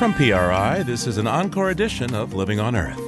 From PRI, this is an encore edition of Living on Earth.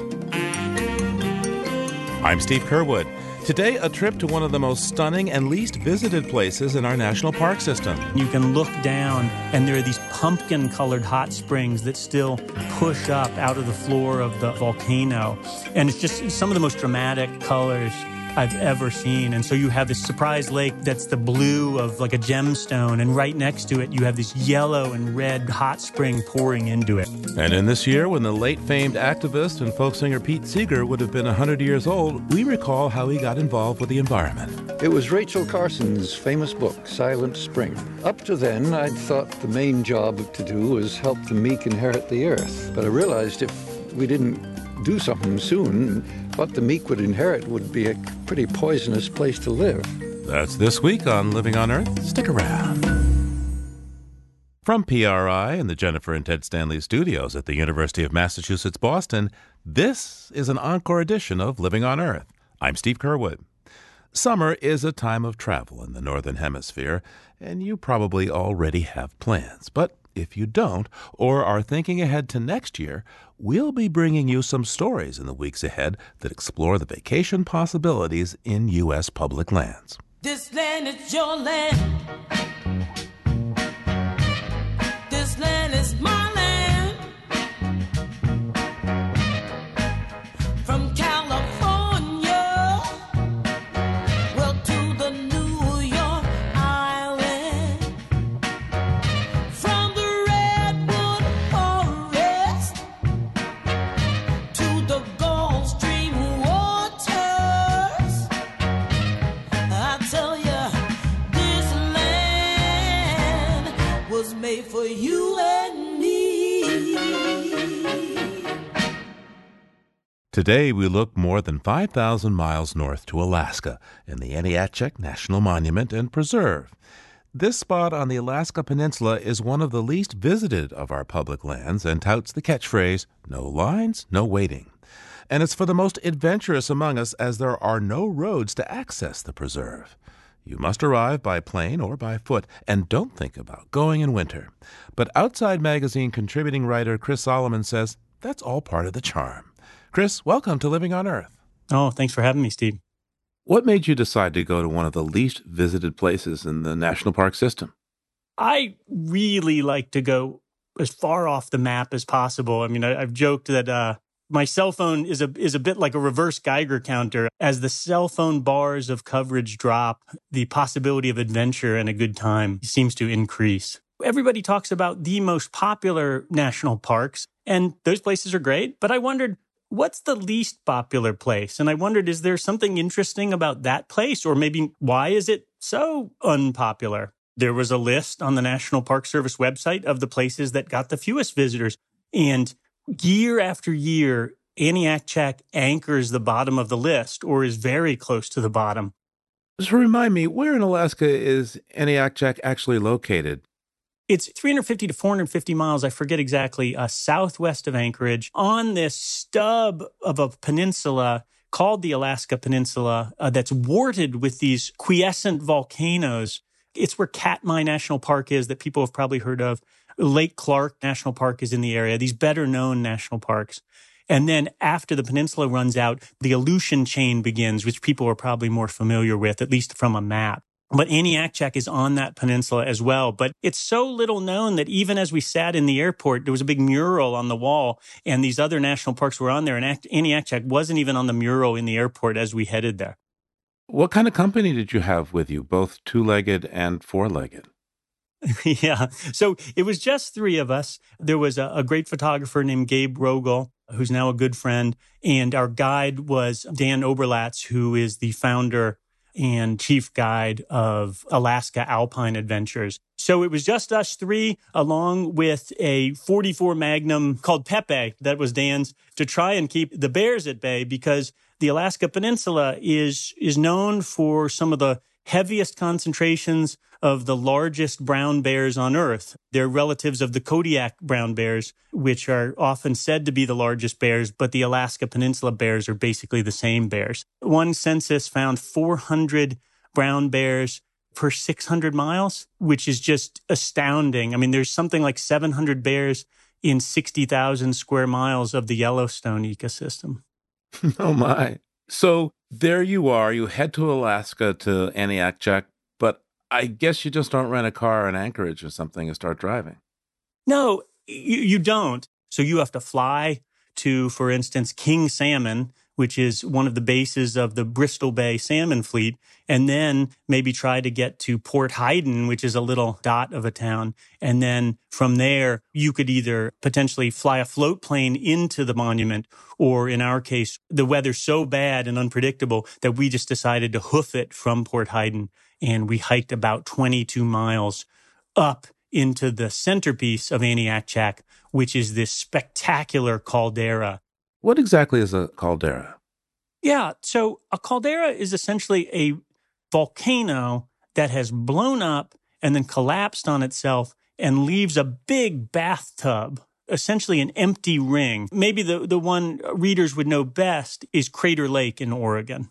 I'm Steve Curwood. Today, a trip to one of the most stunning and least visited places in our national park system. You can look down, and there are these pumpkin colored hot springs that still push up out of the floor of the volcano. And it's just some of the most dramatic colors I've ever seen. And so you have this surprise lake that's the blue of like a gemstone, and right next to it, you have this yellow and red hot spring pouring into it. And in this year, when the late famed activist and folk singer Pete Seeger would have been 100 years old, we recall how he got involved with the environment. It was Rachel Carson's famous book, Silent Spring. Up to then, I'd thought the main job to do was help the meek inherit the earth. But I realized if we didn't do something soon, what the meek would inherit would be a pretty poisonous place to live. That's this week on Living on Earth. Stick around. From PRI and the Jennifer and Ted Stanley studios at the University of Massachusetts Boston, this is an encore edition of Living on Earth. I'm Steve Curwood. Summer is a time of travel in the Northern Hemisphere, and you probably already have plans. But if you don't, or are thinking ahead to next year, we'll be bringing you some stories in the weeks ahead that explore the vacation possibilities in U.S. public lands. This land is your land. This land is my Today, we look more than 5,000 miles north to Alaska in the Aniakchak National Monument and Preserve. This spot on the Alaska Peninsula is one of the least visited of our public lands and touts the catchphrase, no lines, no waiting. And it's for the most adventurous among us as there are no roads to access the preserve. You must arrive by plane or by foot, and don't think about going in winter. But Outside Magazine contributing writer Chris Solomon says that's all part of the charm. Chris, welcome to Living on Earth. Oh, thanks for having me, Steve. What made you decide to go to one of the least visited places in the national park system? I really like to go as far off the map as possible. I mean, I, have joked that uh, my cell phone is a is a bit like a reverse Geiger counter. As the cell phone bars of coverage drop, the possibility of adventure and a good time seems to increase. Everybody talks about the most popular national parks, and those places are great. But I wondered what's the least popular place? And I wondered, is there something interesting about that place? Or maybe why is it so unpopular? There was a list on the National Park Service website of the places that got the fewest visitors. And year after year, Aniakchak anchors the bottom of the list or is very close to the bottom. So remind me, where in Alaska is Aniakchak actually located? It's 350 to 450 miles, I forget exactly, uh, southwest of Anchorage on this stub of a peninsula called the Alaska Peninsula uh, that's warted with these quiescent volcanoes. It's where Katmai National Park is that people have probably heard of. Lake Clark National Park is in the area, these better known national parks. And then after the peninsula runs out, the Aleutian chain begins, which people are probably more familiar with, at least from a map. But Aniakchak is on that peninsula as well. But it's so little known that even as we sat in the airport, there was a big mural on the wall and these other national parks were on there. And Aniakchak wasn't even on the mural in the airport as we headed there. What kind of company did you have with you, both two legged and four legged? yeah. So it was just three of us. There was a, a, great photographer named Gabe Rogel, who's now a good friend. And our guide was Dan Oberlatz, who is the founder and chief guide of Alaska Alpine Adventures. So it was just us three, along with a 44 Magnum called Pepe, that was Dan's, to try and keep the bears at bay because the Alaska Peninsula is, is known for some of the heaviest concentrations of the largest brown bears on Earth. They're relatives of the Kodiak brown bears, which are often said to be the largest bears, but the Alaska Peninsula bears are basically the same bears. One census found 400 brown bears per 600 miles, which is just astounding. I mean, there's something like 700 bears in 60,000 square miles of the Yellowstone ecosystem. oh, my. So there you are. You head to Alaska to Aniakchak, but I guess you just don't rent a car in Anchorage or something and start driving. No, you, you don't. So you have to fly to, for instance, King Salmon, which is one of the bases of the Bristol Bay salmon fleet, and then maybe try to get to Port Heiden, which is a little dot of a town. And then from there, you could either potentially fly a float plane into the monument, or in our case, the weather's so bad and unpredictable that we just decided to hoof it from Port Heiden. And we hiked about 22 miles up into the centerpiece of Aniakchak, which is this spectacular caldera what exactly is a caldera? Yeah. So a caldera is essentially a volcano that has blown up and then collapsed on itself and leaves a big bathtub, essentially an empty ring. Maybe the, the one readers would know best is Crater Lake in Oregon.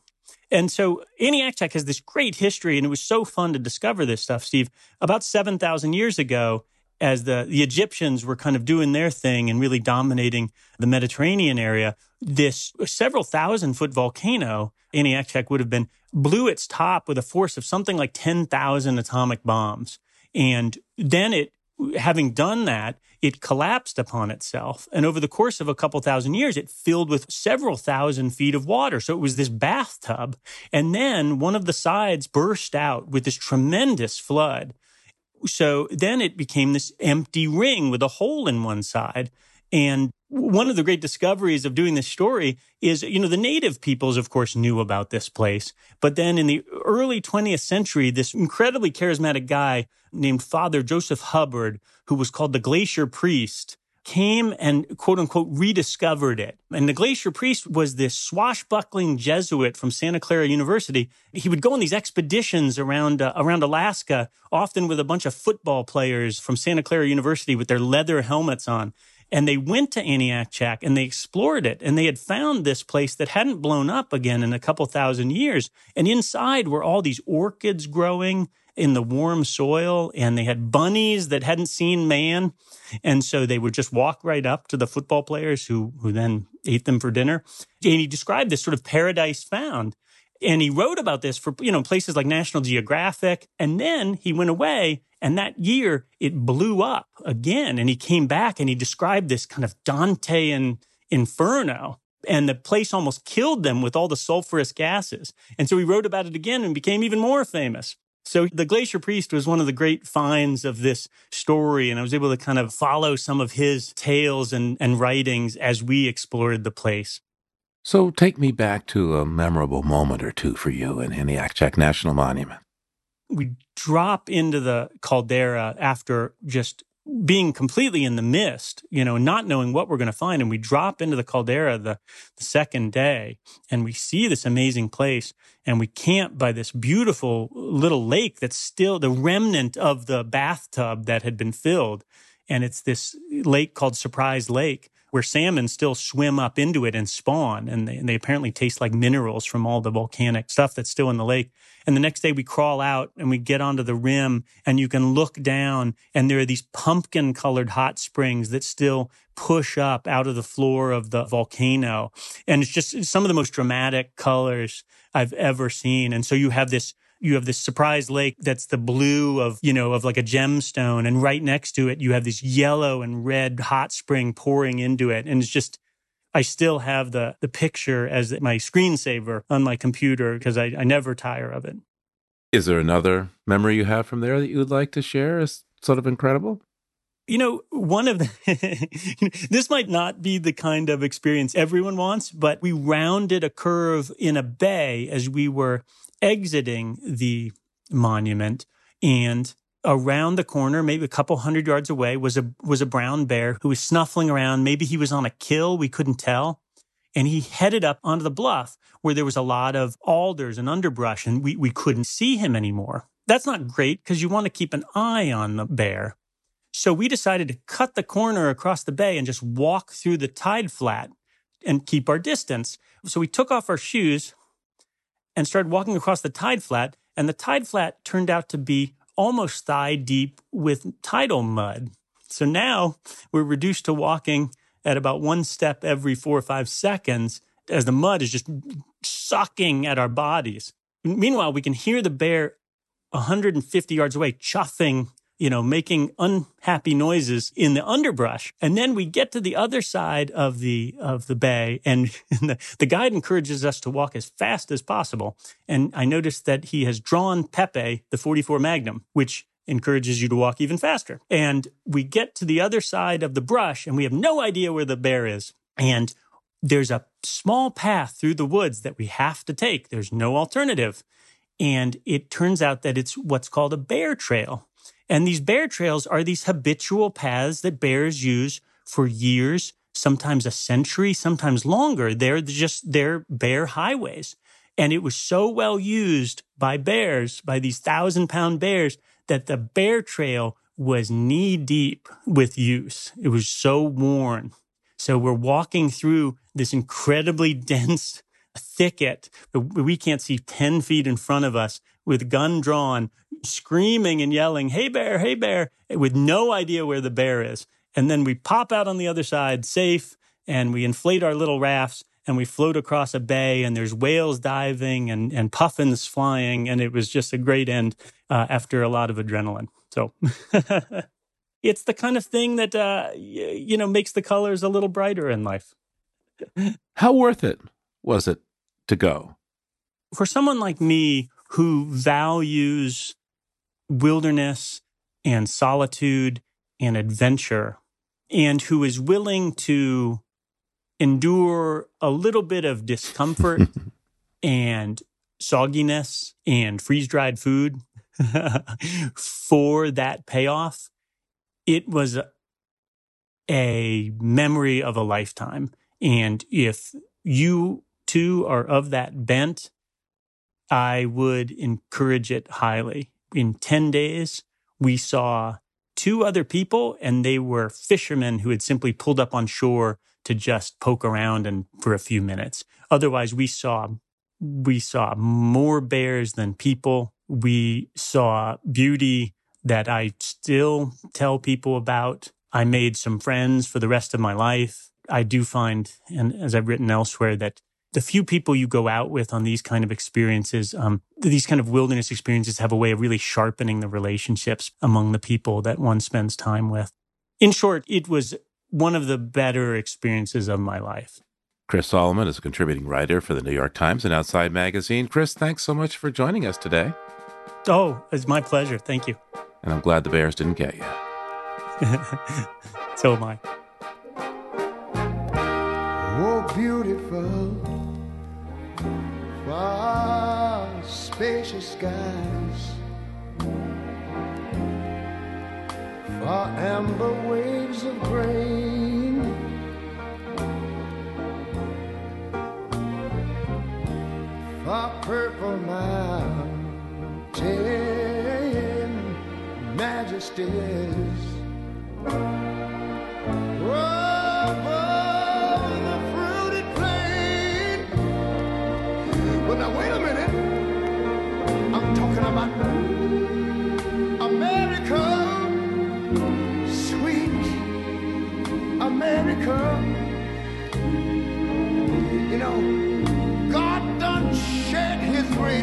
And so Aniakchak has this great history, and it was so fun to discover this stuff, Steve. About 7,000 years ago, as the, the Egyptians were kind of doing their thing and really dominating the Mediterranean area, this several thousand foot volcano, Aniakchak would have been, blew its top with a force of something like 10,000 atomic bombs. And then it, having done that, it collapsed upon itself. And over the course of a couple thousand years, it filled with several thousand feet of water. So it was this bathtub. And then one of the sides burst out with this tremendous flood so then it became this empty ring with a hole in one side. And one of the great discoveries of doing this story is, you know, the native peoples, of course, knew about this place. But then in the early 20th century, this incredibly charismatic guy named Father Joseph Hubbard, who was called the Glacier Priest, came and quote unquote rediscovered it. And the Glacier Priest was this swashbuckling Jesuit from Santa Clara University. He would go on these expeditions around uh, around Alaska, often with a bunch of football players from Santa Clara University with their leather helmets on. And they went to Aniakchak and they explored it and they had found this place that hadn't blown up again in a couple thousand years. And inside were all these orchids growing in the warm soil and they had bunnies that hadn't seen man. And so they would just walk right up to the football players who, who then ate them for dinner. And he described this sort of paradise found. And he wrote about this for, you know, places like National Geographic. And then he went away and that year it blew up again. And he came back and he described this kind of Dantean inferno and the place almost killed them with all the sulfurous gases. And so he wrote about it again and became even more famous. So the Glacier Priest was one of the great finds of this story, and I was able to kind of follow some of his tales and, and writings as we explored the place. So take me back to a memorable moment or two for you in Aniakchak National Monument. We drop into the caldera after just being completely in the mist, you know, not knowing what we're going to find. And we drop into the caldera the, the second day and we see this amazing place and we camp by this beautiful little lake that's still the remnant of the bathtub that had been filled. And it's this lake called Surprise Lake where salmon still swim up into it and spawn. And they, and they apparently taste like minerals from all the volcanic stuff that's still in the lake. And the next day we crawl out and we get onto the rim and you can look down and there are these pumpkin colored hot springs that still push up out of the floor of the volcano. And it's just some of the most dramatic colors I've ever seen. And so you have this you have this surprise lake that's the blue of, you know, of like a gemstone. And right next to it, you have this yellow and red hot spring pouring into it. And it's just, I still have the, the picture as my screensaver on my computer because I, I never tire of it. Is there another memory you have from there that you would like to share as sort of incredible? You know, one of the, this might not be the kind of experience everyone wants, but we rounded a curve in a bay as we were exiting the monument and around the corner, maybe a couple hundred yards away, was a was a brown bear who was snuffling around. Maybe he was on a kill, we couldn't tell. And he headed up onto the bluff where there was a lot of alders and underbrush, and we, we couldn't see him anymore. That's not great because you want to keep an eye on the bear. So we decided to cut the corner across the bay and just walk through the tide flat and keep our distance. So we took off our shoes, and started walking across the tide flat. And the tide flat turned out to be almost thigh deep with tidal mud. So now we're reduced to walking at about one step every four or five seconds as the mud is just sucking at our bodies. Meanwhile, we can hear the bear 150 yards away chuffing you know, making unhappy noises in the underbrush. And then we get to the other side of the, of the bay and the, the guide encourages us to walk as fast as possible. And I noticed that he has drawn Pepe, the 44 Magnum, which encourages you to walk even faster. And we get to the other side of the brush and we have no idea where the bear is. And there's a small path through the woods that we have to take. There's no alternative. And it turns out that it's what's called a bear trail. And these bear trails are these habitual paths that bears use for years, sometimes a century, sometimes longer. They're just, they're bear highways. And it was so well used by bears, by these thousand pound bears, that the bear trail was knee deep with use. It was so worn. So we're walking through this incredibly dense thicket, we can't see 10 feet in front of us with gun drawn, screaming and yelling, Hey bear, hey bear, with no idea where the bear is. And then we pop out on the other side safe and we inflate our little rafts and we float across a bay and there's whales diving and, and puffins flying. And it was just a great end uh, after a lot of adrenaline. So it's the kind of thing that, uh, you know, makes the colors a little brighter in life. How worth it was it to go? For someone like me who values wilderness and solitude and adventure and who is willing to endure a little bit of discomfort and sogginess and freeze dried food for that payoff, it was a memory of a lifetime. And if you too are of that bent, I would encourage it highly. In 10 days, we saw two other people and they were fishermen who had simply pulled up on shore to just poke around and for a few minutes. Otherwise, we saw, we saw more bears than people. We saw beauty that I still tell people about. I made some friends for the rest of my life. I do find, and as I've written elsewhere, that the few people you go out with on these kind of experiences, um, these kind of wilderness experiences have a way of really sharpening the relationships among the people that one spends time with. In short, it was one of the better experiences of my life. Chris Solomon is a contributing writer for the New York Times and Outside Magazine. Chris, thanks so much for joining us today. Oh, it's my pleasure. Thank you. And I'm glad the Bears didn't get you. so am I. Oh, beautiful far spacious skies, far amber waves of grain. Far purple mountain majesties.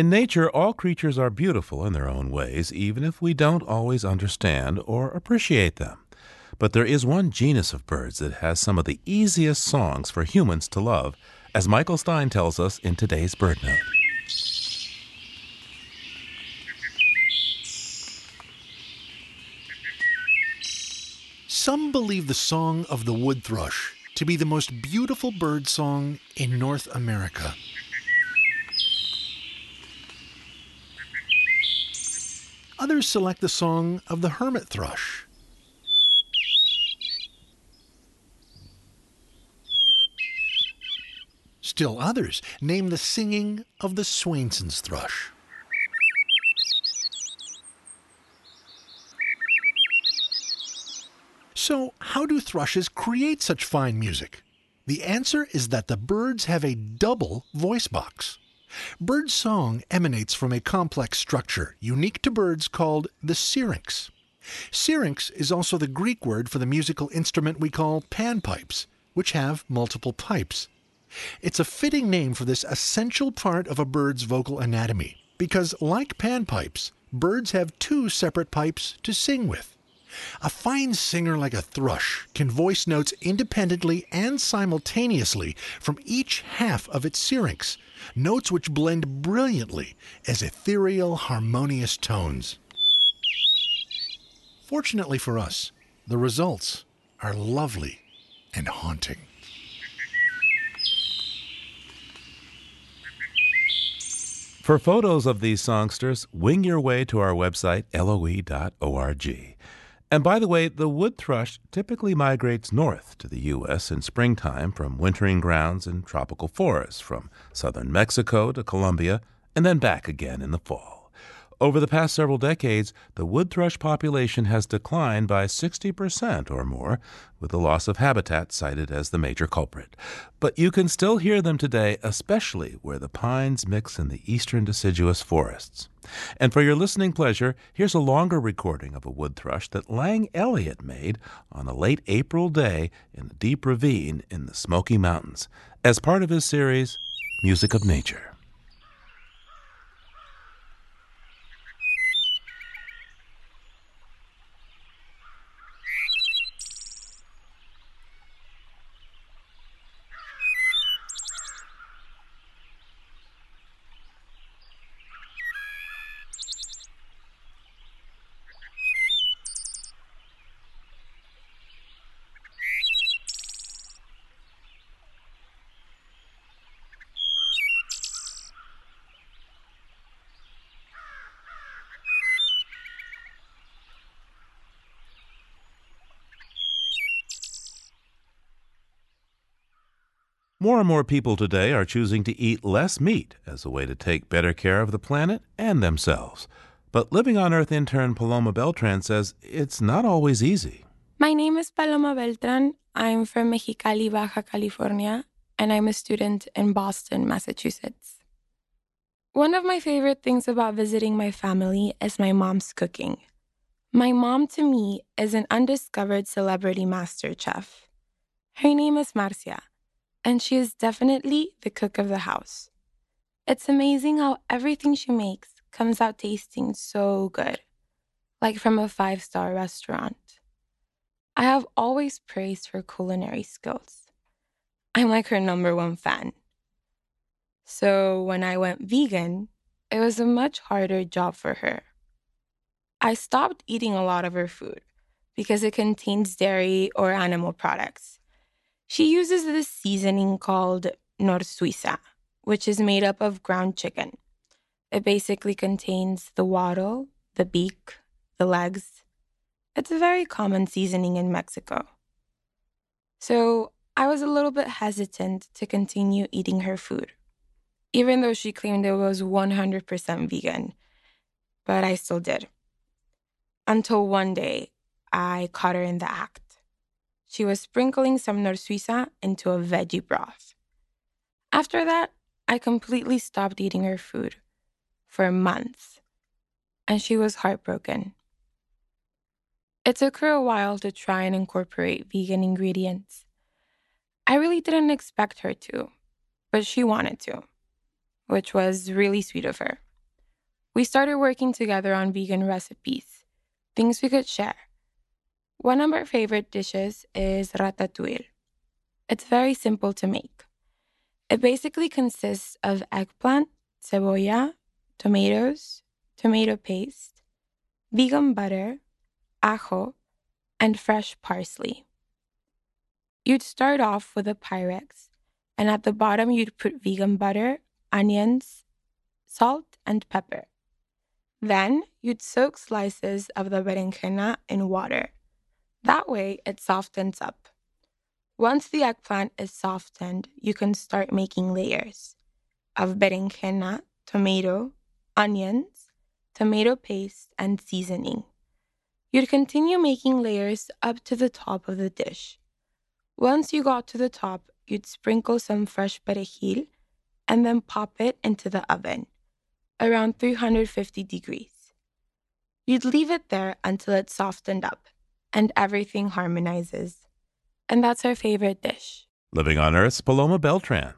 In nature, all creatures are beautiful in their own ways, even if we don't always understand or appreciate them. But there is one genus of birds that has some of the easiest songs for humans to love, as Michael Stein tells us in today's BirdNote. Some believe the song of the wood thrush to be the most beautiful bird song in North America. Others select the song of the hermit thrush. Still others name the singing of the Swainson's thrush. So, how do thrushes create such fine music? The answer is that the birds have a double voice box. Bird song emanates from a complex structure unique to birds called the syrinx. Syrinx is also the Greek word for the musical instrument we call panpipes, which have multiple pipes. It's a fitting name for this essential part of a bird's vocal anatomy, because like panpipes, birds have two separate pipes to sing with. A fine singer like a thrush can voice notes independently and simultaneously from each half of its syrinx, notes which blend brilliantly as ethereal, harmonious tones. Fortunately for us, the results are lovely and haunting. For photos of these songsters, wing your way to our website, loe.org. And by the way, the wood thrush typically migrates north to the U.S. in springtime from wintering grounds in tropical forests, from southern Mexico to Colombia, and then back again in the fall. Over the past several decades, the wood thrush population has declined by 60% or more, with the loss of habitat cited as the major culprit. But you can still hear them today, especially where the pines mix in the eastern deciduous forests. And for your listening pleasure, here's a longer recording of a wood thrush that Lang Elliott made on a late April day in a deep ravine in the Smoky Mountains as part of his series, Music of Nature. More and more people today are choosing to eat less meat as a way to take better care of the planet and themselves. But Living on Earth intern Paloma Beltran says it's not always easy. My name is Paloma Beltran. I'm from Mexicali, Baja California, and I'm a student in Boston, Massachusetts. One of my favorite things about visiting my family is my mom's cooking. My mom, to me, is an undiscovered celebrity master chef. Her name is Marcia and she is definitely the cook of the house. It's amazing how everything she makes comes out tasting so good, like from a five star restaurant. I have always praised her culinary skills. I'm like her number one fan. So when I went vegan, it was a much harder job for her. I stopped eating a lot of her food because it contains dairy or animal products she uses this seasoning called Knorr Suiza, which is made up of ground chicken. It basically contains the wattle, the beak, the legs. It's a very common seasoning in Mexico. So I was a little bit hesitant to continue eating her food, even though she claimed it was 100% vegan. But I still did. Until one day, I caught her in the act she was sprinkling some Knorr Suiza into a veggie broth. After that, I completely stopped eating her food for months, and she was heartbroken. It took her a while to try and incorporate vegan ingredients. I really didn't expect her to, but she wanted to, which was really sweet of her. We started working together on vegan recipes, things we could share. One of our favorite dishes is ratatouille. It's very simple to make. It basically consists of eggplant, cebolla, tomatoes, tomato paste, vegan butter, ajo, and fresh parsley. You'd start off with a Pyrex, and at the bottom, you'd put vegan butter, onions, salt, and pepper. Then you'd soak slices of the berenjena in water. That way it softens up. Once the eggplant is softened, you can start making layers of berenjena, tomato, onions, tomato paste, and seasoning. You'd continue making layers up to the top of the dish. Once you got to the top, you'd sprinkle some fresh perejil and then pop it into the oven around 350 degrees. You'd leave it there until it softened up and everything harmonizes. And that's our favorite dish. Living on Earth's Paloma Beltran.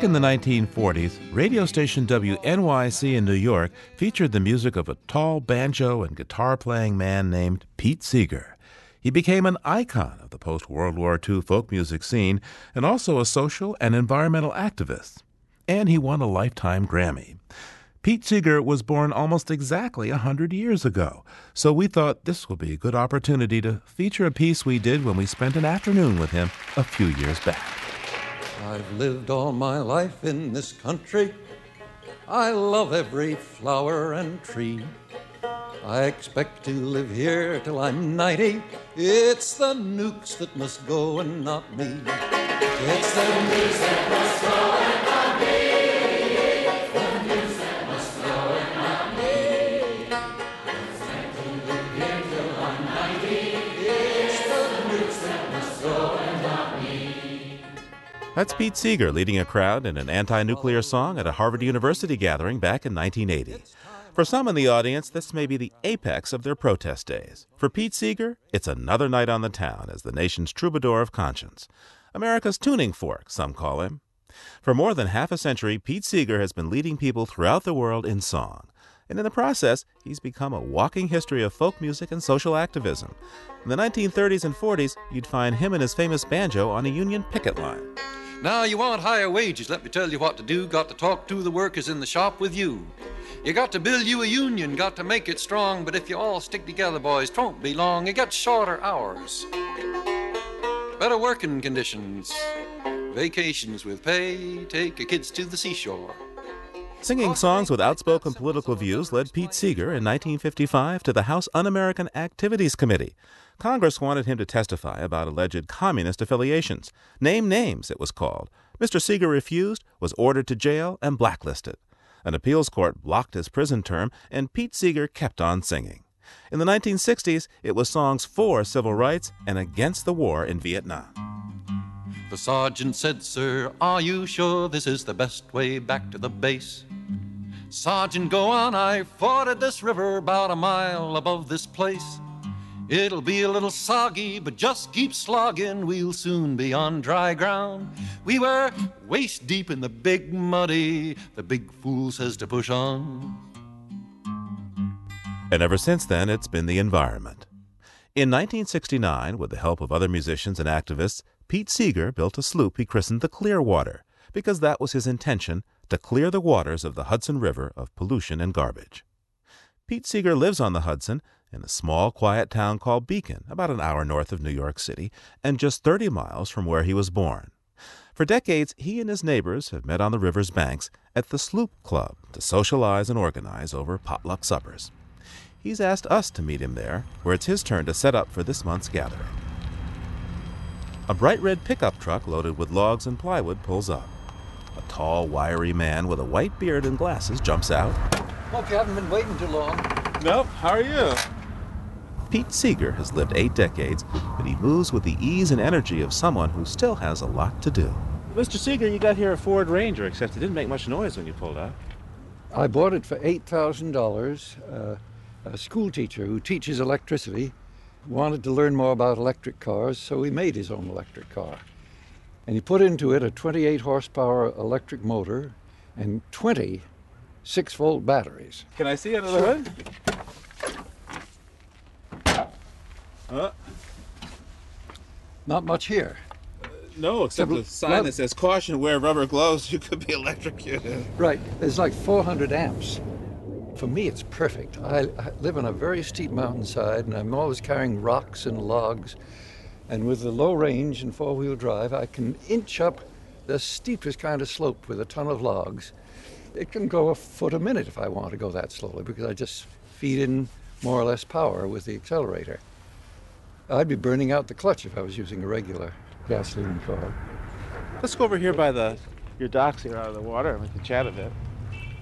Back in the 1940s, radio station WNYC in New York featured the music of a tall banjo and guitar playing man named Pete Seeger. He became an icon of the post World War II folk music scene and also a social and environmental activist. And he won a Lifetime Grammy. Pete Seeger was born almost exactly a 100 years ago, so we thought this would be a good opportunity to feature a piece we did when we spent an afternoon with him a few years back. I've lived all my life in this country. I love every flower and tree. I expect to live here till I'm 90. It's the nukes that must go and not me. It's the nukes that must go and not me. That's Pete Seeger leading a crowd in an anti nuclear song at a Harvard University gathering back in 1980. For some in the audience, this may be the apex of their protest days. For Pete Seeger, it's another night on the town as the nation's troubadour of conscience. America's tuning fork, some call him. For more than half a century, Pete Seeger has been leading people throughout the world in song. And in the process, he's become a walking history of folk music and social activism. In the 1930s and 40s, you'd find him and his famous banjo on a Union picket line. Now you want higher wages, let me tell you what to do. Got to talk to the workers in the shop with you. You got to build you a union, got to make it strong. But if you all stick together, boys, 'twon't be long. You get shorter hours, better working conditions, vacations with pay. Take your kids to the seashore. Singing songs with outspoken political views led Pete Seeger in 1955 to the House Un American Activities Committee. Congress wanted him to testify about alleged communist affiliations. Name names, it was called. Mr. Seeger refused, was ordered to jail, and blacklisted. An appeals court blocked his prison term, and Pete Seeger kept on singing. In the 1960s, it was songs for civil rights and against the war in Vietnam. The sergeant said, Sir, are you sure this is the best way back to the base? Sergeant, go on, I forded this river about a mile above this place. It'll be a little soggy, but just keep slogging, we'll soon be on dry ground. We were waist deep in the big muddy, the big fool says to push on. And ever since then, it's been the environment. In 1969, with the help of other musicians and activists, Pete Seeger built a sloop he christened the Clearwater, because that was his intention to clear the waters of the Hudson River of pollution and garbage. Pete Seeger lives on the Hudson in a small, quiet town called Beacon, about an hour north of New York City, and just 30 miles from where he was born. For decades, he and his neighbors have met on the river's banks at the Sloop Club to socialize and organize over potluck suppers. He's asked us to meet him there, where it's his turn to set up for this month's gathering. A bright red pickup truck loaded with logs and plywood pulls up. A tall, wiry man with a white beard and glasses jumps out. Hope you haven't been waiting too long. Nope. How are you? Pete Seeger has lived eight decades, but he moves with the ease and energy of someone who still has a lot to do. Mr. Seeger, you got here a Ford Ranger, except it didn't make much noise when you pulled out. I bought it for $8,000. Uh, a school teacher who teaches electricity wanted to learn more about electric cars, so he made his own electric car. And he put into it a 28 horsepower electric motor and 20 6 volt batteries. Can I see under the hood? Uh, Not much here. no, except a sign that says caution, wear rubber gloves, you could be electrocuted. Right, there's like 400 amps. For me, it's perfect. I, I live on a very steep mountainside and I'm always carrying rocks and logs. And with the low range and four wheel drive, I can inch up the steepest kind of slope with a ton of logs. It can go a foot a minute if I want to go that slowly because I just feed in more or less power with the accelerator. I'd be burning out the clutch if I was using a regular gasoline car. Let's go over here by the your docks here out of the water and we can chat a bit.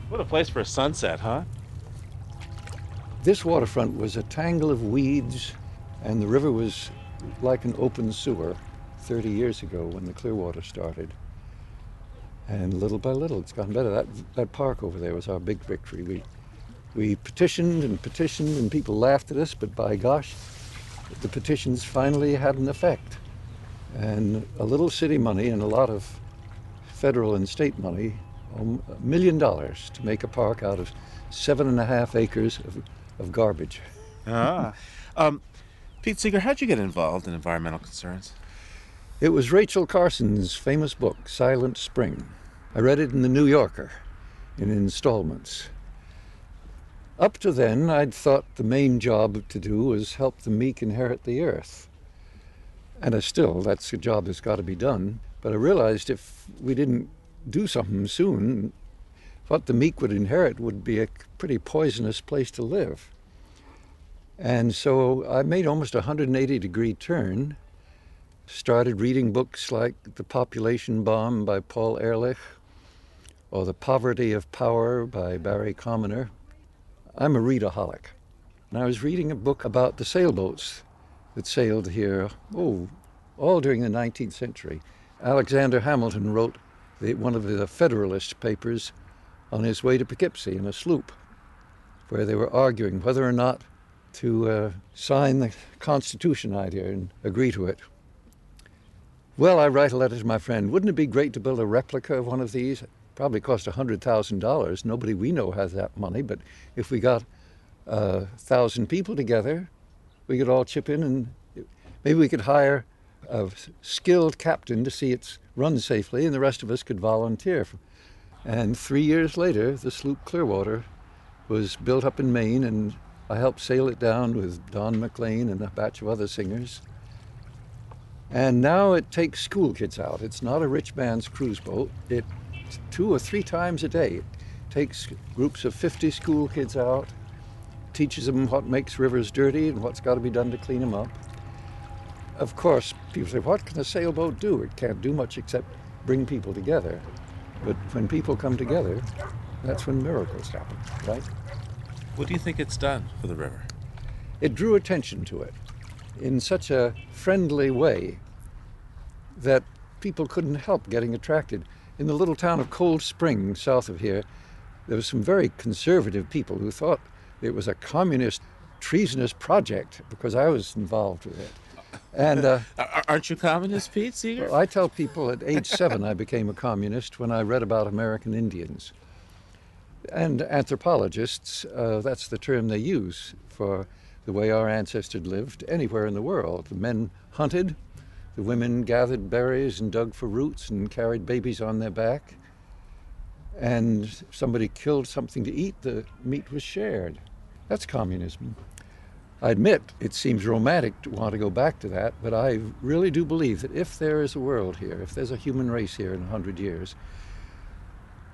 What a place for a sunset, huh? This waterfront was a tangle of weeds, and the river was like an open sewer 30 years ago when the Clearwater started. And little by little, it's gotten better. That, that park over there was our big victory. We, we petitioned and petitioned, and people laughed at us, but by gosh, the petitions finally had an effect. And a little city money and a lot of federal and state money, a million dollars to make a park out of seven and a half acres of, of garbage. Ah. um, Pete Seeger, how'd you get involved in environmental concerns? It was Rachel Carson's famous book, Silent Spring. I read it in the New Yorker in installments. Up to then, I'd thought the main job to do was help the meek inherit the earth. And I still, that's a job that's got to be done. But I realized if we didn't do something soon, what the meek would inherit would be a pretty poisonous place to live. And so I made almost a 180 degree turn started reading books like The Population Bomb by Paul Ehrlich or The Poverty of Power by Barry Commoner. I'm a readaholic. And I was reading a book about the sailboats that sailed here, oh, all during the 19th century. Alexander Hamilton wrote the, one of the Federalist papers on his way to Poughkeepsie in a sloop, where they were arguing whether or not to uh, sign the Constitution idea and agree to it. Well, I write a letter to my friend. Wouldn't it be great to build a replica of one of these? Probably cost $100,000. Nobody we know has that money, but if we got a thousand people together, we could all chip in and maybe we could hire a skilled captain to see it's run safely, and the rest of us could volunteer. And three years later, the sloop Clearwater was built up in Maine, and I helped sail it down with Don McLean and a batch of other singers. And now it takes school kids out. It's not a rich man's cruise boat. It two or three times a day. It takes groups of 50 school kids out, teaches them what makes rivers dirty and what's got to be done to clean them up. Of course, people say, what can a sailboat do? It can't do much except bring people together. But when people come together, that's when miracles happen, right? What do you think it's done for the river? It drew attention to it in such a friendly way that people couldn't help getting attracted. In the little town of Cold Spring, south of here, there were some very conservative people who thought it was a communist, treasonous project because I was involved with it. And uh, Aren't you communist, Pete Seeger? well, I tell people at age seven I became a communist when I read about American Indians. And anthropologists, uh, that's the term they use for the way our ancestors lived anywhere in the world. The men hunted, the women gathered berries and dug for roots and carried babies on their back. And if somebody killed something to eat, the meat was shared. That's communism. I admit it seems romantic to want to go back to that, but I really do believe that if there is a world here, if there's a human race here in 100 years,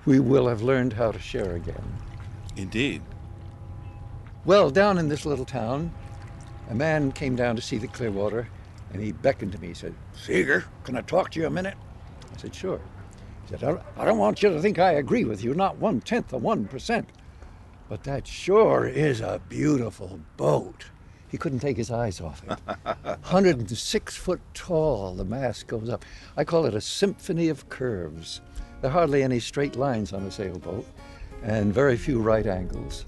we will have learned how to share again. Indeed. Well, down in this little town, a man came down to see the Clearwater and he beckoned to me. He said, Seeger, can I talk to you a minute? I said, Sure. He said, I don't, want you to think I agree with you, not one tenth of 1%. But that sure is a beautiful boat. He couldn't take his eyes off it. 106 foot tall, the mast goes up. I call it a symphony of curves. There are hardly any straight lines on a sailboat, and very few right angles.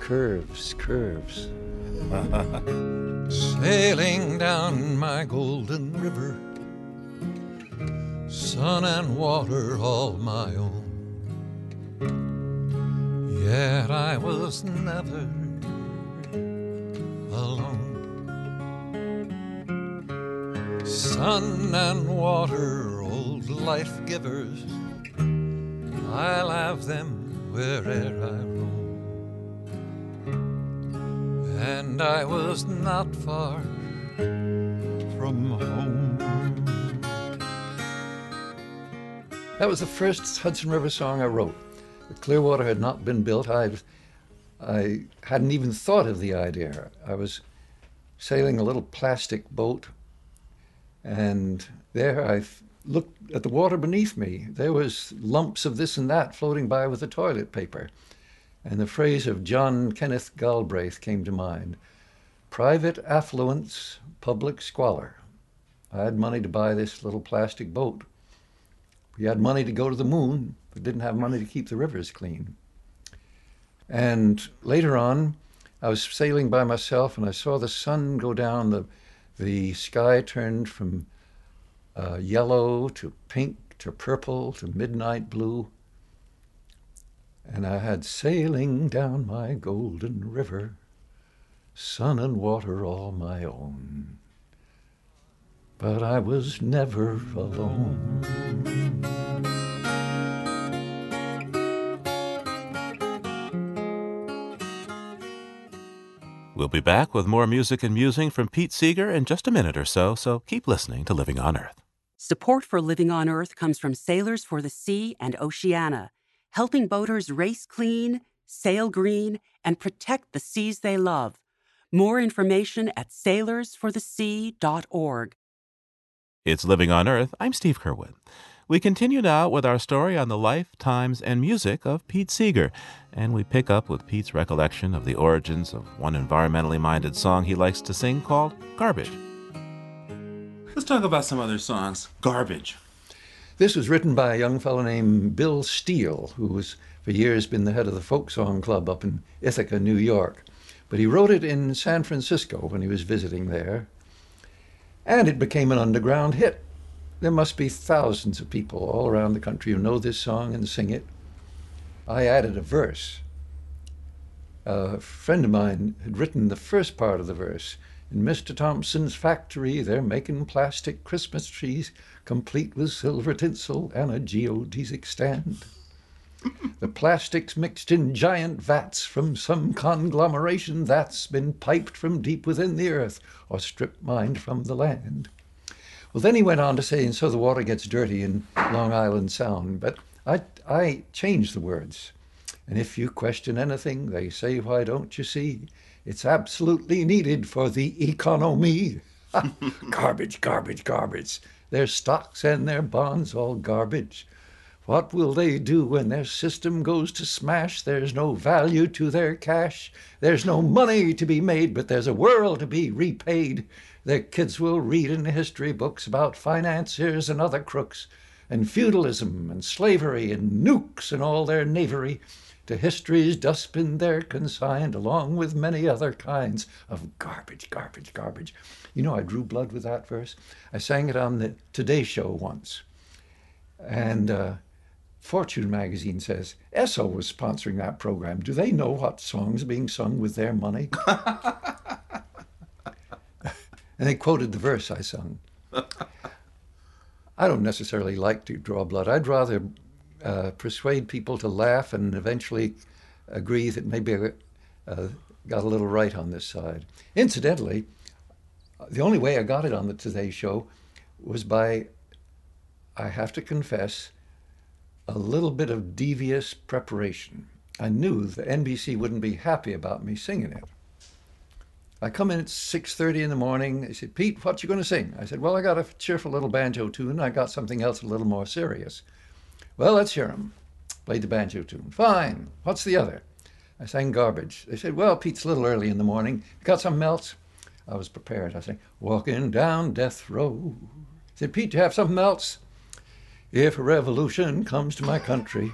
Curves, curves. Sailing down my golden river, sun and water all my own. Yet I was never alone. Sun and water, old life givers, I'll have them where'er I roam. And I was not far from home. That was the first Hudson River song I wrote. The Clearwater had not been built. I, I hadn't even thought of the idea. I was sailing a little plastic boat, and there I looked at the water beneath me. There was lumps of this and that floating by with the toilet paper. And the phrase of John Kenneth Galbraith came to mind private affluence, public squalor. I had money to buy this little plastic boat. We had money to go to the moon, but didn't have money to keep the rivers clean. And later on, I was sailing by myself and I saw the sun go down. The, the sky turned from uh, yellow to pink to purple to midnight blue. And I had sailing down my golden river, sun and water all my own but I was never alone. We'll be back with more music and musing from Pete Seeger in just a minute or so, so keep listening to Living on Earth. Support for Living on Earth comes from Sailors for the Sea and Oceana, helping boaters race clean, sail green, and protect the seas they love. More information at sailorsforthesea.org. It's Living on Earth. I'm Steve Curwood. We continue now with our story on the life, times, and music of Pete Seeger, and we pick up with Pete's recollection of the origins of one environmentally minded song he likes to sing called Garbage. Let's talk about some other songs. Garbage. This was written by a young fellow named Bill Steele, who was for years been the head of the folk song club up in Ithaca, New York. But he wrote it in San Francisco when he was visiting there and it became an underground hit. There must be thousands of people all around the country who know this song and sing it. I added a verse. A friend of mine had written the first part of the verse. In Mr. Thompson's factory, they're making plastic Christmas trees, complete with silver tinsel and a geodesic stand. the plastic's mixed in giant vats from some conglomeration that's been piped from deep within the earth or strip mined from the land. Well, then he went on to say, and so the water gets dirty in Long Island Sound. But I, I changed the words. And if you question anything, they say, why don't you see? It's absolutely needed for the economy. garbage, garbage, garbage. Their stocks and their bonds all garbage. What will they do when their system goes to smash? There's no value to their cash. There's no money to be made, but there's a world to be repaid. Their kids will read in history books about financiers and other crooks, and feudalism and slavery and nukes and all their knavery. To history's dustbin they're consigned, along with many other kinds of garbage, garbage, garbage. You know, I drew blood with that verse. I sang it on the Today Show once. And uh, Fortune magazine says Esso was sponsoring that program. Do they know what songs are being sung with their money? and they quoted the verse I sung. I don't necessarily like to draw blood. I'd rather uh, persuade people to laugh and eventually agree that maybe I uh, got a little right on this side. Incidentally, the only way I got it on the Today Show was by, I have to confess, a little bit of devious preparation. I knew the NBC wouldn't be happy about me singing it. I come in at 6.30 in the morning. They said, Pete, what you going to sing? I said, well, I got a cheerful little banjo tune. I got something else a little more serious. Well, let's hear 'em. Played the banjo tune. Fine. What's the other? I sang garbage. They said, Well, Pete's a little early in the morning. Got something else? I was prepared. I sang, Walking down death row. I said, Pete, do you have something else? If a revolution comes to my country.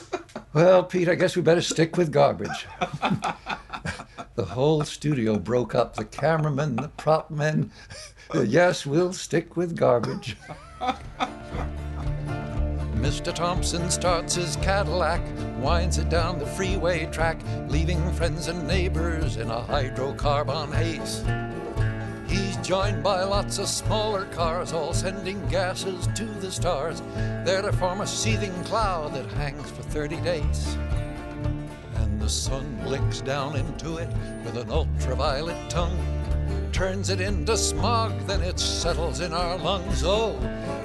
well, Pete, I guess we better stick with garbage. the whole studio broke up. The cameramen, the prop men. yes, we'll stick with garbage. Mr. Thompson starts his Cadillac, winds it down the freeway track, leaving friends and neighbors in a hydrocarbon haze. He's joined by lots of smaller cars, all sending gases to the stars, there to form a seething cloud that hangs for 30 days. And the sun blinks down into it with an ultraviolet tongue, turns it into smog, then it settles in our lungs. Oh,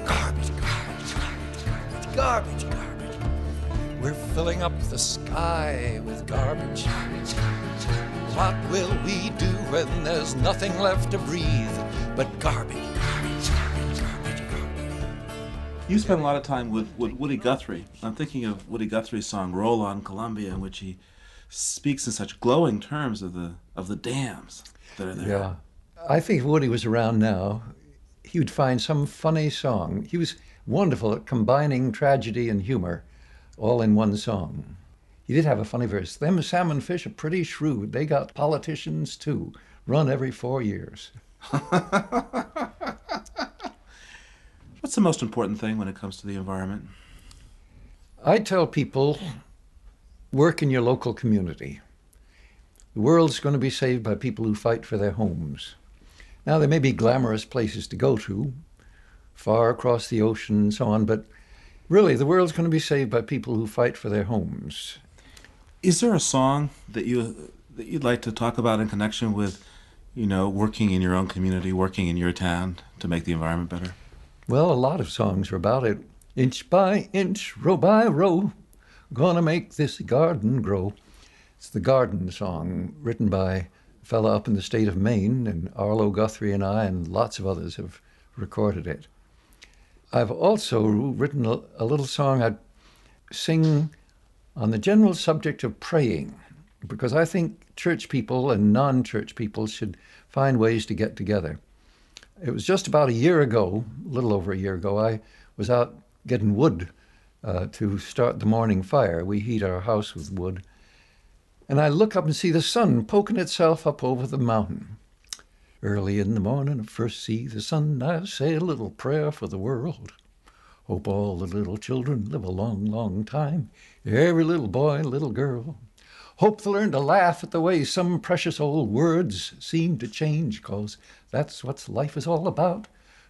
garbage, garbage, garbage, garbage, garbage. We're filling up the sky with garbage. What will we do when there's nothing left to breathe but garbage? Garbage, garbage, garbage, garbage. You spent a lot of time with, with Woody Guthrie. I'm thinking of Woody Guthrie's song "Roll on Columbia," in which he speaks in such glowing terms of the of the dams that are there. Yeah. I think if Woody was around now, he would find some funny song. He was wonderful at combining tragedy and humor all in one song. He did have a funny verse. Them salmon fish are pretty shrewd. They got politicians too. Run every four years. What's the most important thing when it comes to the environment? I tell people work in your local community. The world's going to be saved by people who fight for their homes. Now, there may be glamorous places to go to, far across the ocean and so on, but really, the world's going to be saved by people who fight for their homes. Is there a song that you that you'd like to talk about in connection with, you know, working in your own community, working in your town to make the environment better? Well, a lot of songs are about it. Inch by inch, row by row, gonna make this garden grow. It's the garden song written by a fella up in the state of Maine, and Arlo Guthrie and I and lots of others have recorded it. I've also written a, a little song I'd sing on the general subject of praying, because I think church people and non church people should find ways to get together. It was just about a year ago, a little over a year ago, I was out getting wood uh, to start the morning fire. We heat our house with wood. And I look up and see the sun poking itself up over the mountain. Early in the morning, first see the sun. I say a little prayer for the world. Hope all the little children live a long, long time. Every little boy and little girl. Hope they'll learn to laugh at the way some precious old words seem to change, 'cause that's what life is all about.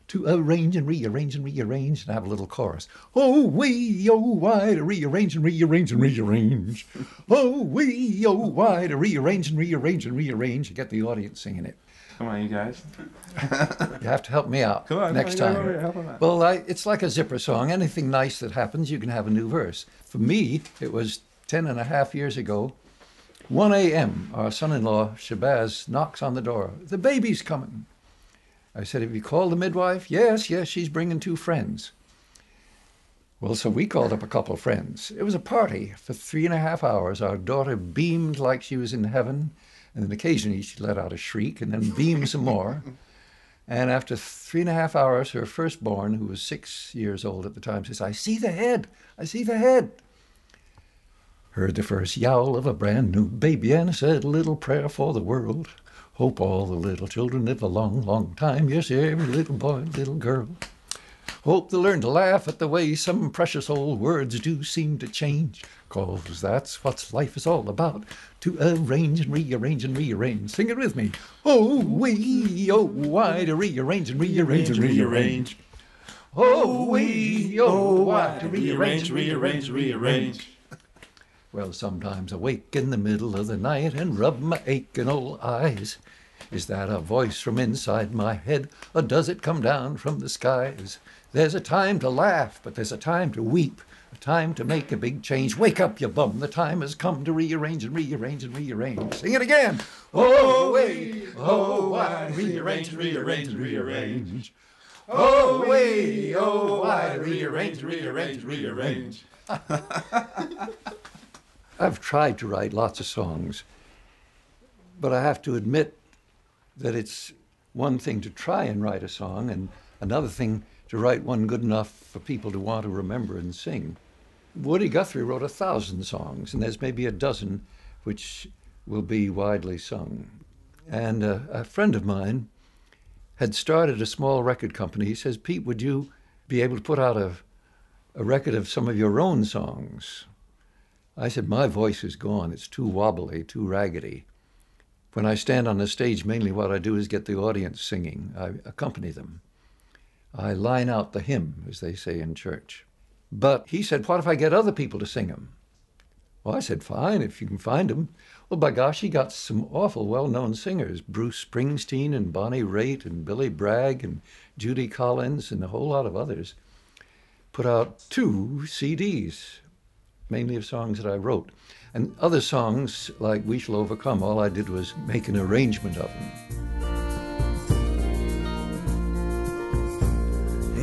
To arrange and rearrange and rearrange and have a little chorus. Oh, we, oh, why to rearrange and rearrange and rearrange. Oh, we, oh, why to rearrange and rearrange and rearrange. You get the audience singing it. Come on, you guys. You have to help me out Come on, next come on, time. go over here, help 'em out. Well, I, it's like a zipper song. Anything nice that happens, you can have a new verse. For me, it was 10 and a half years ago. 1 a.m., our son in law, Shabazz, knocks on the door. The baby's coming. I said, Have you called the midwife? Yes, yes, she's bringing two friends. Well, so we called up a couple of friends. It was a party for three and a half hours. Our daughter beamed like she was in heaven, and then occasionally she let out a shriek and then beamed some more. And after three and a half hours, her firstborn, who was six years old at the time, says, I see the head. I see the head. Heard the first yowl of a brand new baby and said a little prayer for the world. Hope all the little children live a long, long time. Yes, every little boy and little girl. Hope they learn to laugh at the way some precious old words do seem to change. 'Cause that's what life is all about. To arrange and rearrange and rearrange. Sing it with me. Oh, we, oh, why to rearrange and rearrange and rearrange. Oh, we, oh, oh, why to rearrange, rearrange, rearrange. Well, sometimes I wake in the middle of the night and rub my aching old eyes. Is that a voice from inside my head, or does it come down from the skies? There's a time to laugh, but there's a time to weep, a time to make a big change. Wake up, you bum, the time has come to rearrange and rearrange and rearrange. Sing it again. Oh, wait, oh, why, rearrange rearrange rearrange. Oh, wait, oh, why, rearrange, rearrange, rearrange. I've tried to write lots of songs, but I have to admit that it's one thing to try and write a song and another thing to write one good enough for people to want to remember and sing. Woody Guthrie wrote a thousand songs, and there's maybe a dozen which will be widely sung. And uh, a friend of mine had started a small record company. He says, Pete, would you be able to put out a, a record of some of your own songs? I said, My voice is gone. It's too wobbly, too raggedy. When I stand on the stage, mainly what I do is get the audience singing. I accompany them. I line out the hymn, as they say in church. But he said, What if I get other people to sing them? Well, I said, Fine, if you can find them. Well, by gosh, he got some awful well known singers Bruce Springsteen and Bonnie Raitt and Billy Bragg and Judy Collins and a whole lot of others. Put out two CDs, mainly of songs that I wrote. And other songs like We Shall Overcome, all I did was make an arrangement of them.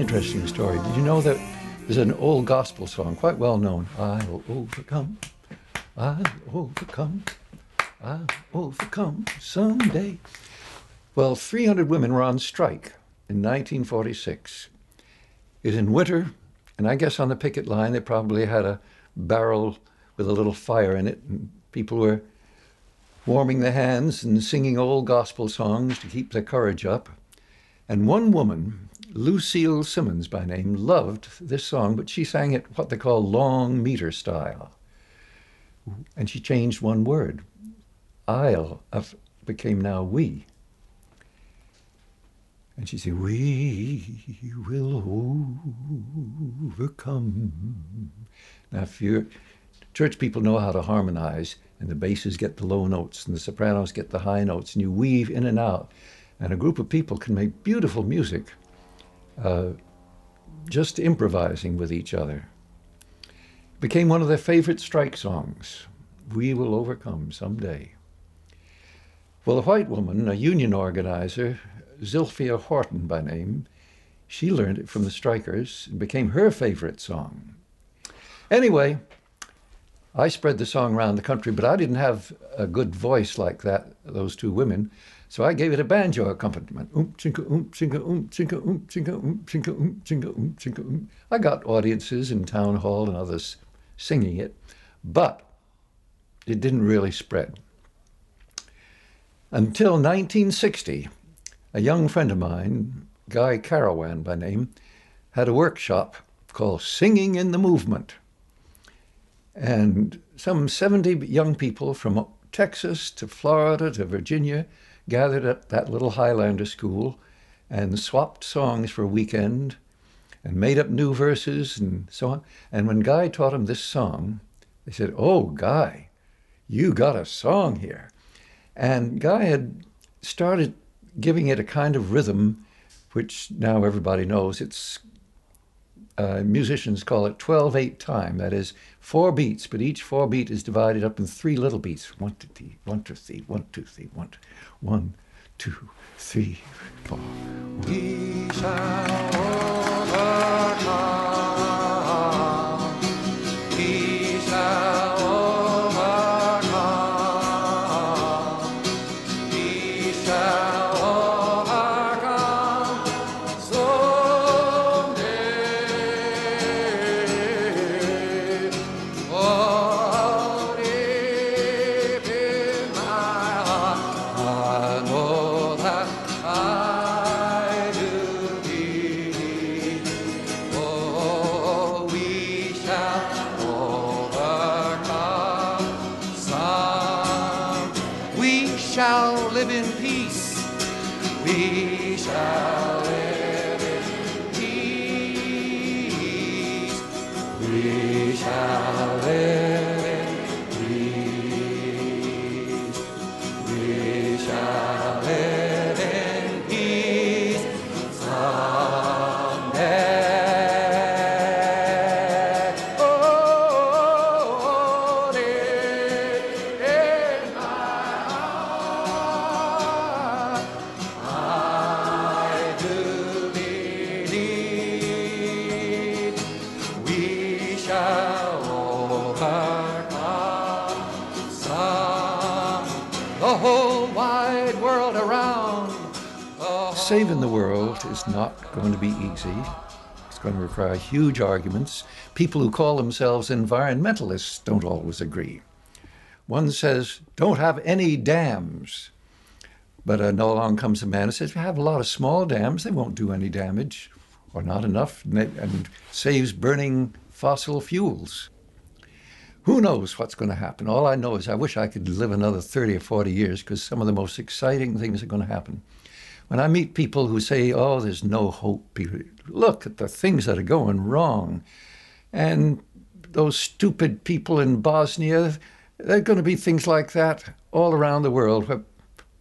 interesting story. Did you know that there's an old gospel song, quite well known? I'll overcome, I'll overcome, I'll overcome someday. Well, 300 women were on strike in 1946. It was in winter, and I guess on the picket line they probably had a barrel with a little fire in it, and people were warming their hands and singing old gospel songs to keep their courage up. And one woman, Lucille Simmons by name, loved this song, but she sang it what they call long meter style. And she changed one word. I'll became now we. And she said, We will overcome. Now, if you're church people know how to harmonize, and the basses get the low notes, and the sopranos get the high notes, and you weave in and out. And a group of people can make beautiful music uh, just improvising with each other. Became one of their favorite strike songs. We will overcome someday. Well, a white woman, a union organizer, Zilphia Horton by name, she learned it from the strikers and became her favorite song. Anyway, I spread the song around the country, but I didn't have a good voice like that, those two women. So I gave it a banjo accompaniment. Chinka, chinka, chinka, chinka, chinka, chinka, chinka. I got audiences in town hall and others singing it, but it didn't really spread. Until 1960, a young friend of mine, Guy Carawan by name, had a workshop called Singing in the Movement. And some 70 young people from Texas to Florida to Virginia gathered at that little Highlander school and swapped songs for a weekend and made up new verses and so on. And when Guy taught them this song, they said, Oh, Guy, you got a song here. And Guy had started giving it a kind of rhythm, which now everybody knows. It's uh, musicians call it 12 8 time. That is four beats, but each four beat is divided up in three little beats. One, two, three, one, two, three, one, two, three, one, two, one, two, three, four. We going to be easy. It's going to require huge arguments. People who call themselves environmentalists don't always agree. One says, don't have any dams. But uh, no along comes a man who says, we have a lot of small dams, they won't do any damage, or not enough, and and saves burning fossil fuels. Who knows what's going to happen? All I know is I wish I could live another 30 or 40 years because some of the most exciting things are going to happen. When I meet people who say, oh, there's no hope, look at the things that are going wrong. And those stupid people in Bosnia, there are going to be things like that all around the world where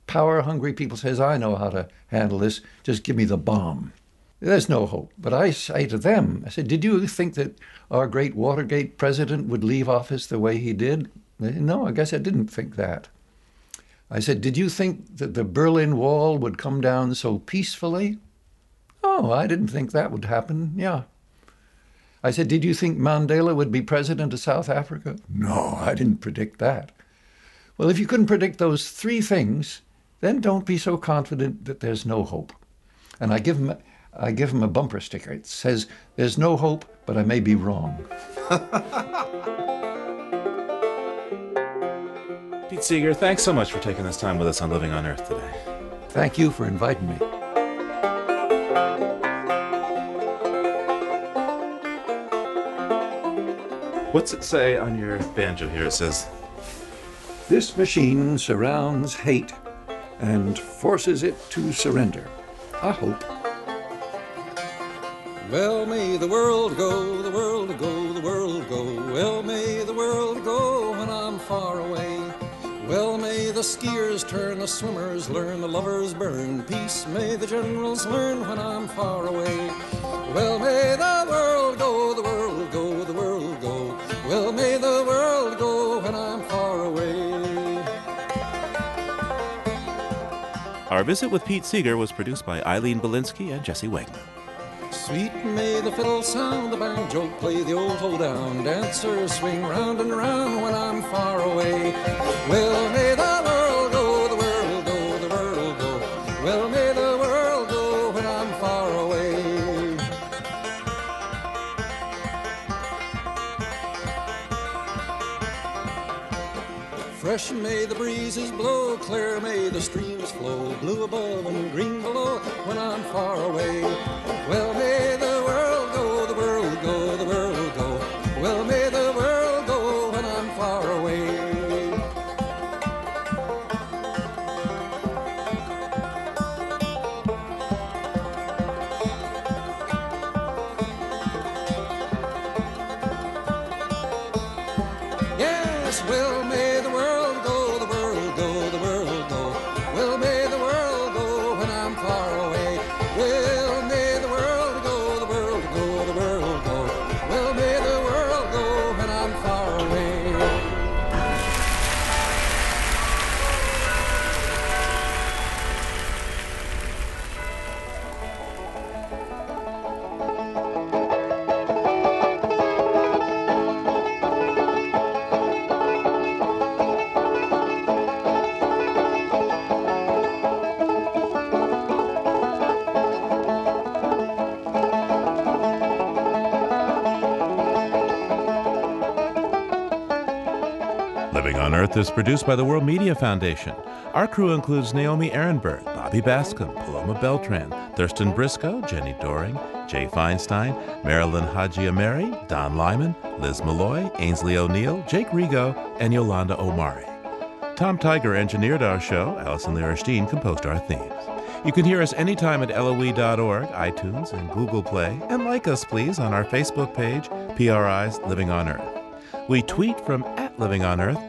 power hungry people says, I know how to handle this, just give me the bomb. There's no hope. But I say to them, I said, did you think that our great Watergate president would leave office the way he did? No, I guess I didn't think that. I said, Did you think that the Berlin Wall would come down so peacefully? Oh, I didn't think that would happen. Yeah. I said, Did you think Mandela would be president of South Africa? No, I didn't predict that. Well, if you couldn't predict those three things, then don't be so confident that there's no hope. And I give him, I give him a bumper sticker. It says, There's no hope, but I may be wrong. Pete Seeger, thanks so much for taking this time with us on Living on Earth today. Thank you for inviting me. What's it say on your banjo here? It says, This machine surrounds hate and forces it to surrender. I hope. Well, may the world go, the world go, the world go. Well, may the world go when I'm far away. Well, may the skiers turn, the swimmers learn, the lovers burn. Peace may the generals learn when I'm far away. Well, may the world go, the world go, the world go. Well, may the world go when I'm far away. Our visit with Pete Seeger was produced by Eileen Bolinsky and Jesse Wegman. Sweet may the fiddle sound, the banjo play, the old hold down. Dancers swing round and round when I'm far away. Well, may the Fresh may the breezes blow, clear may the streams flow, blue above and green below when I'm far away. Well, may the is produced by the World Media Foundation. Our crew includes Naomi Arenberg, Bobby Bascomb, Paloma Beltran, Thurston Briscoe, Jenni Doering, Jay Feinstein, Marilyn Haji Don Lyman, Liz Malloy, Aynsley O'Neill, Jake Rego, and Yolanda Omari. Tom Tiger engineered our show. Alison Lirish Dean composed our themes. You can hear us anytime at LOE.org, iTunes, and Google Play, and like us, please, on our Facebook page, PRI's Living on Earth. We tweet from at Living on Earth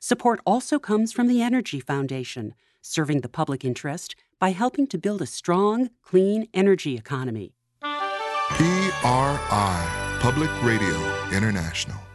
Support also comes from the Energy Foundation, serving the public interest by helping to build a strong, clean energy economy. PRI, Public Radio International.